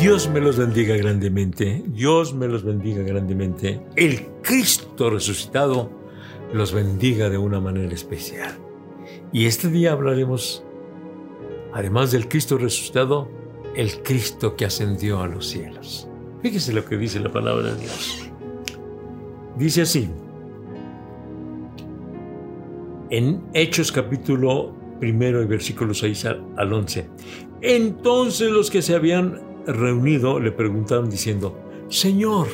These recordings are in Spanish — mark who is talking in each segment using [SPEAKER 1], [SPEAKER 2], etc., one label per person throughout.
[SPEAKER 1] Dios me los bendiga grandemente. Dios me los bendiga grandemente. El Cristo resucitado los bendiga de una manera especial. Y este día hablaremos, además del Cristo resucitado, el Cristo que ascendió a los cielos. Fíjese lo que dice la palabra de Dios. Dice así, en Hechos capítulo primero y versículo 6 al 11. Entonces los que se habían reunido le preguntaron diciendo, Señor,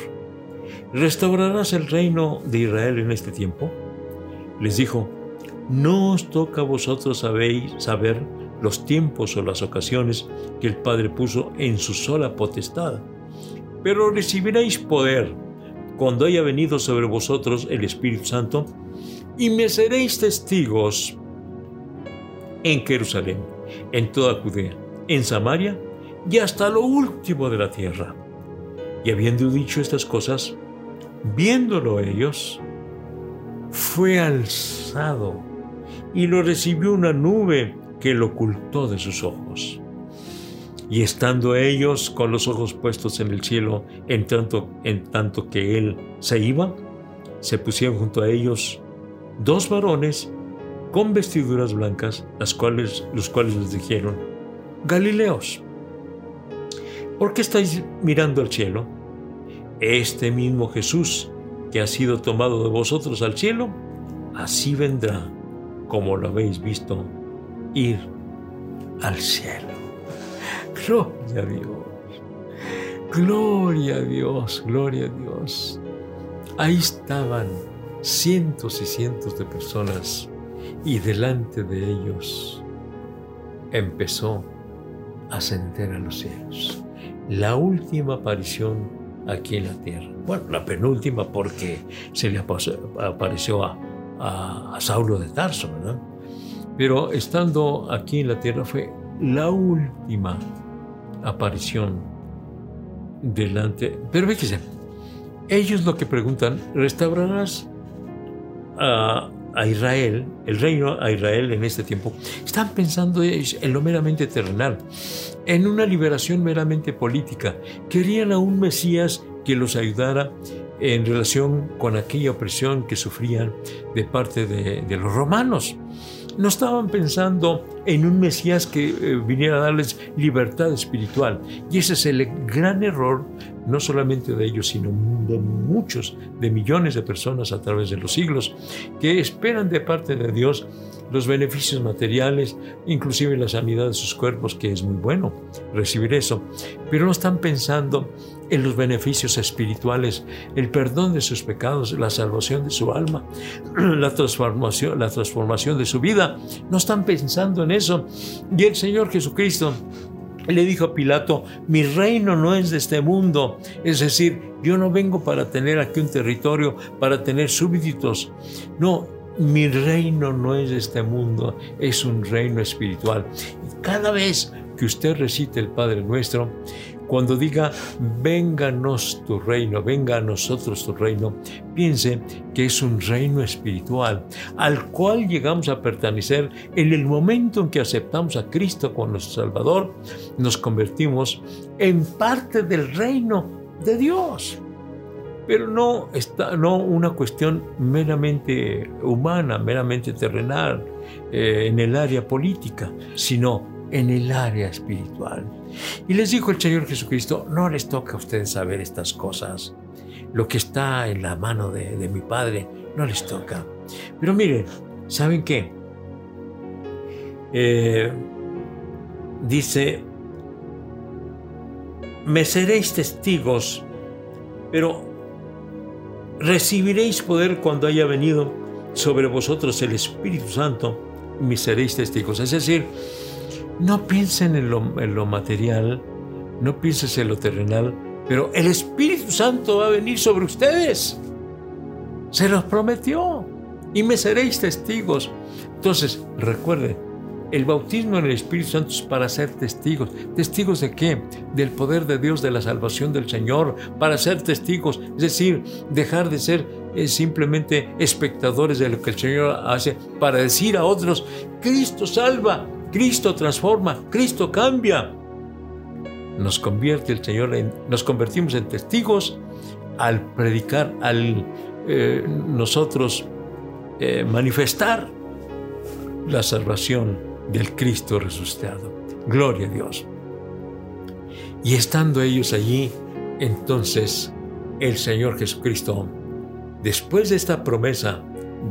[SPEAKER 1] ¿restaurarás el reino de Israel en este tiempo? Les dijo, no os toca a vosotros saber los tiempos o las ocasiones que el Padre puso en su sola potestad, pero recibiréis poder cuando haya venido sobre vosotros el Espíritu Santo, y me seréis testigos en Jerusalén, en toda Judea, en Samaria y hasta lo último de la tierra. Y habiendo dicho estas cosas, viéndolo ellos, fue alzado y lo recibió una nube que lo ocultó de sus ojos. Y estando ellos con los ojos puestos en el cielo, en tanto, en tanto que él se iba, se pusieron junto a ellos dos varones con vestiduras blancas, las cuales, los cuales les dijeron, Galileos, ¿por qué estáis mirando al cielo? Este mismo Jesús que ha sido tomado de vosotros al cielo, así vendrá como lo habéis visto ir al cielo. Gloria a Dios. Gloria a Dios, gloria a Dios. Ahí estaban cientos y cientos de personas y delante de ellos empezó ascender a los cielos. La última aparición aquí en la tierra. Bueno, la penúltima porque se le apareció a, a, Saulo de Tarso, ¿verdad? Pero estando aquí en la tierra fue la última aparición delante. Pero fíjese, ellos lo que preguntan, ¿restaurarás a, a Israel, el reino a Israel en este tiempo, están pensando en lo meramente terrenal, en una liberación meramente política. Querían a un Mesías que los ayudara en relación con aquella opresión que sufrían de parte de, de los romanos. No estaban pensando en un Mesías que eh, viniera a darles libertad espiritual. Y ese es el gran error, no solamente de ellos, sino de muchos, de millones de personas a través de los siglos, que esperan de parte de Dios los beneficios materiales, inclusive la sanidad de sus cuerpos, que es muy bueno recibir eso, pero no están pensando en los beneficios espirituales, el perdón de sus pecados, la salvación de su alma, la transformación, la transformación de su vida. No están pensando en eso. Y el Señor Jesucristo le dijo a Pilato, mi reino no es de este mundo, es decir, yo no vengo para tener aquí un territorio, para tener súbditos. No, mi reino no es este mundo, es un reino espiritual. Y cada vez que usted recite el Padre Nuestro, cuando diga, vénganos tu reino, venga a nosotros tu reino, piense que es un reino espiritual al cual llegamos a pertenecer en el momento en que aceptamos a Cristo como nuestro Salvador, nos convertimos en parte del reino de Dios. Pero no, está, no una cuestión meramente humana, meramente terrenal, eh, en el área política, sino en el área espiritual. Y les dijo el Señor Jesucristo, no les toca a ustedes saber estas cosas. Lo que está en la mano de, mi Padre no les toca. Pero miren, ¿saben qué? Eh, dice, me seréis testigos, pero recibiréis poder cuando haya venido sobre vosotros el Espíritu Santo, y me seréis testigos. Es decir, no piensen en lo, material, no piensen en lo terrenal, pero el Espíritu Santo va a venir sobre ustedes. Se los prometió y me seréis testigos. Entonces, recuerden, el bautismo en el Espíritu Santo es para ser testigos. ¿Testigos de qué? Del poder de Dios, de la salvación del Señor, para ser testigos. Es decir, dejar de ser eh, simplemente espectadores de lo que el Señor hace, para decir a otros, Cristo salva, Cristo transforma, Cristo cambia. nos convierte el Señor en, nos convertimos en testigos al predicar, al eh, nosotros eh, manifestar la salvación del Cristo resucitado. Gloria a Dios. Y estando ellos allí, entonces el Señor Jesucristo, después de esta promesa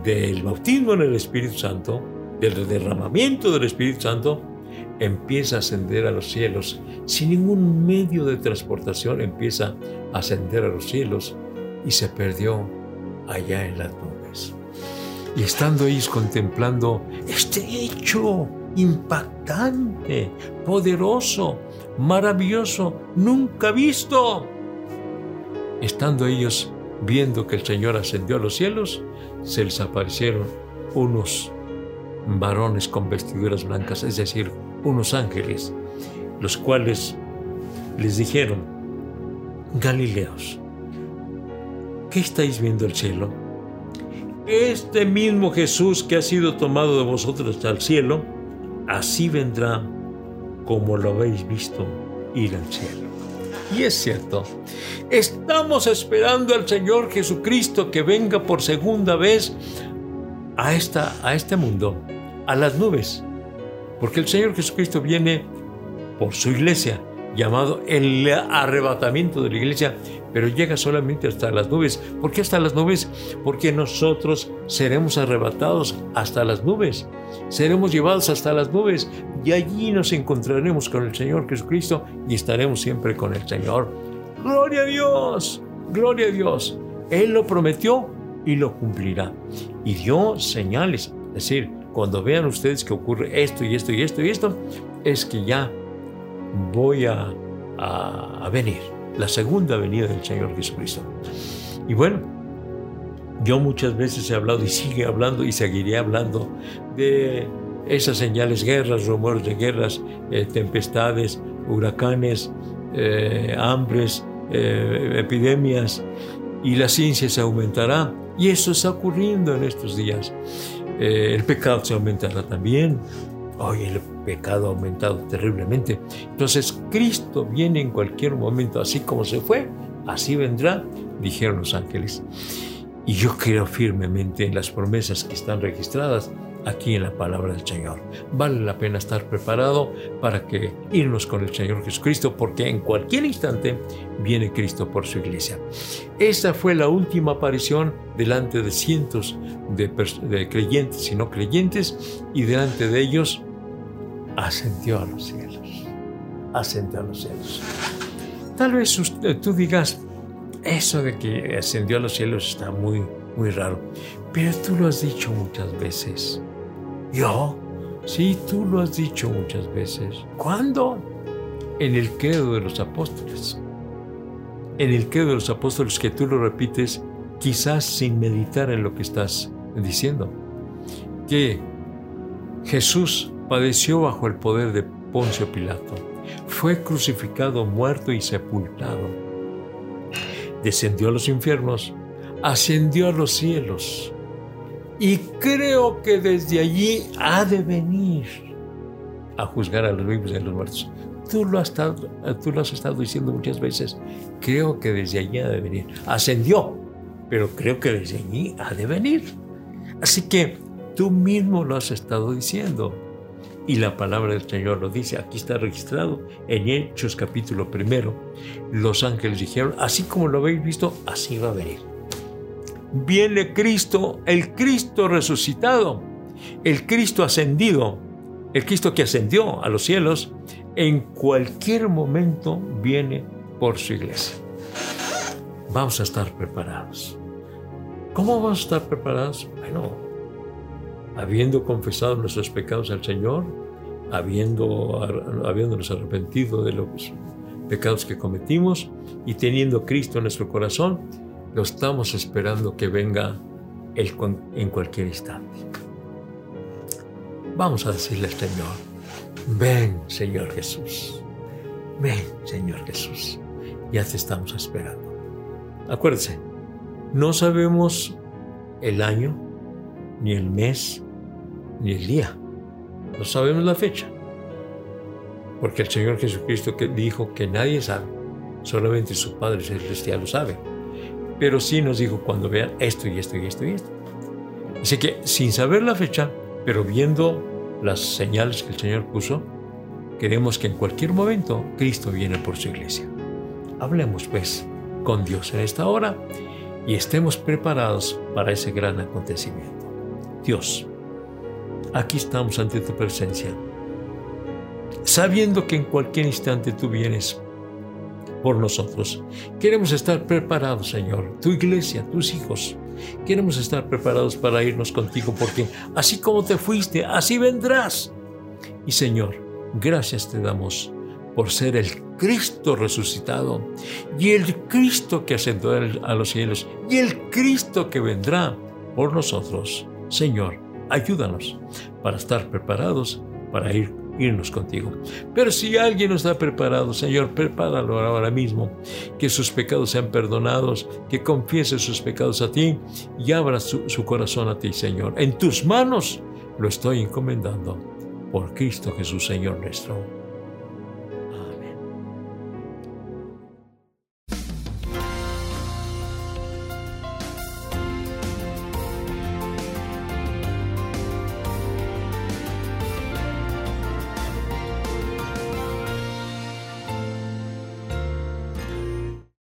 [SPEAKER 1] del bautismo en el Espíritu Santo, del derramamiento del Espíritu Santo, empieza a ascender a los cielos. Sin ningún medio de transportación empieza a ascender a los cielos y se perdió allá en las nubes. Y estando ellos contemplando este hecho impactante, poderoso, maravilloso, nunca visto, estando ellos viendo que el Señor ascendió a los cielos, se les aparecieron unos varones con vestiduras blancas, es decir, unos ángeles, los cuales les dijeron, Galileos, ¿qué estáis viendo el cielo? Este mismo Jesús que ha sido tomado de vosotros al cielo, así vendrá como lo habéis visto ir al cielo. Y es cierto, estamos esperando al Señor Jesucristo que venga por segunda vez a, esta, a este mundo, a las nubes, porque el Señor Jesucristo viene por su iglesia, llamado el arrebatamiento de la iglesia, pero llega solamente hasta las nubes. ¿Por qué hasta las nubes? Porque nosotros seremos arrebatados hasta las nubes, seremos llevados hasta las nubes y allí nos encontraremos con el Señor Jesucristo y estaremos siempre con el Señor. Gloria a Dios, gloria a Dios. Él lo prometió y lo cumplirá. Y dio señales, es decir, cuando vean ustedes que ocurre esto y esto y esto y esto, es que ya voy a, a, venir, la segunda venida del Señor Jesucristo. Y bueno, yo muchas veces he hablado y sigue hablando y seguiré hablando de esas señales, guerras, rumores de guerras, eh, tempestades, huracanes, eh, hambres, eh, epidemias, y la ciencia se aumentará. Y eso está ocurriendo en estos días. El pecado se aumentará también. Hoy el pecado ha aumentado terriblemente. Entonces Cristo viene en cualquier momento, así como se fue, así vendrá, dijeron los ángeles. Y yo creo firmemente en las promesas que están registradas aquí en la palabra del Señor. Vale la pena estar preparado para que irnos con el Señor Jesucristo, porque en cualquier instante viene Cristo por su iglesia. Esa fue la última aparición delante de cientos de, creyentes y no creyentes, y delante de ellos ascendió a los cielos. Ascendió a los cielos. Tal vez tú digas, eso de que ascendió a los cielos está muy, muy raro. Pero tú lo has dicho muchas veces. ¿Yo? Sí, tú lo has dicho muchas veces. ¿Cuándo? En el credo de los apóstoles. En el credo de los apóstoles que tú lo repites quizás sin meditar en lo que estás diciendo. Que Jesús padeció bajo el poder de Poncio Pilato. Fue crucificado, muerto y sepultado. Descendió a los infiernos, ascendió a los cielos y creo que desde allí ha de venir a juzgar a los vivos y a los muertos. Tú lo, has estado, tú lo has estado diciendo muchas veces. Creo que desde allí ha de venir. Ascendió, pero creo que desde allí ha de venir. Así que tú mismo lo has estado diciendo. Y la palabra del Señor lo dice, aquí está registrado en Hechos capítulo primero. Los ángeles dijeron, así como lo habéis visto, así va a venir viene Cristo, el Cristo resucitado, el Cristo ascendido, el Cristo que ascendió a los cielos, en cualquier momento viene por su iglesia. Vamos a estar preparados. ¿Cómo vamos a estar preparados? Bueno, habiendo confesado nuestros pecados al Señor, habiendo, habiéndonos arrepentido de los pecados que cometimos y teniendo Cristo en nuestro corazón, lo estamos esperando que venga Él en cualquier instante. Vamos a decirle al Señor, ven Señor Jesús, ven Señor Jesús, ya te estamos esperando. Acuérdese, no sabemos el año, ni el mes, ni el día, no sabemos la fecha, Porque el Señor Jesucristo dijo que nadie sabe, solamente su Padre Celestial lo sabe. Pero sí nos dijo cuando vean esto y esto y esto y esto. Así que sin saber la fecha, pero viendo las señales que el Señor puso, queremos que en cualquier momento Cristo viene por su iglesia. Hablemos pues con Dios en esta hora y estemos preparados para ese gran acontecimiento. Dios, aquí estamos ante tu presencia, sabiendo que en cualquier instante tú vienes por nosotros. Queremos estar preparados, Señor, tu iglesia, tus hijos. Queremos estar preparados para irnos contigo porque así como te fuiste, así vendrás. Y Señor, gracias te damos por ser el Cristo resucitado y el Cristo que ascendió a los cielos y el Cristo que vendrá por nosotros. Señor, ayúdanos para estar preparados para ir, irnos contigo. Pero si alguien no está preparado, Señor, prepáralo ahora mismo, que sus pecados sean perdonados, que confiese sus pecados a ti y abra su, su corazón a ti, Señor. En tus manos lo estoy encomendando por Cristo Jesús, Señor nuestro.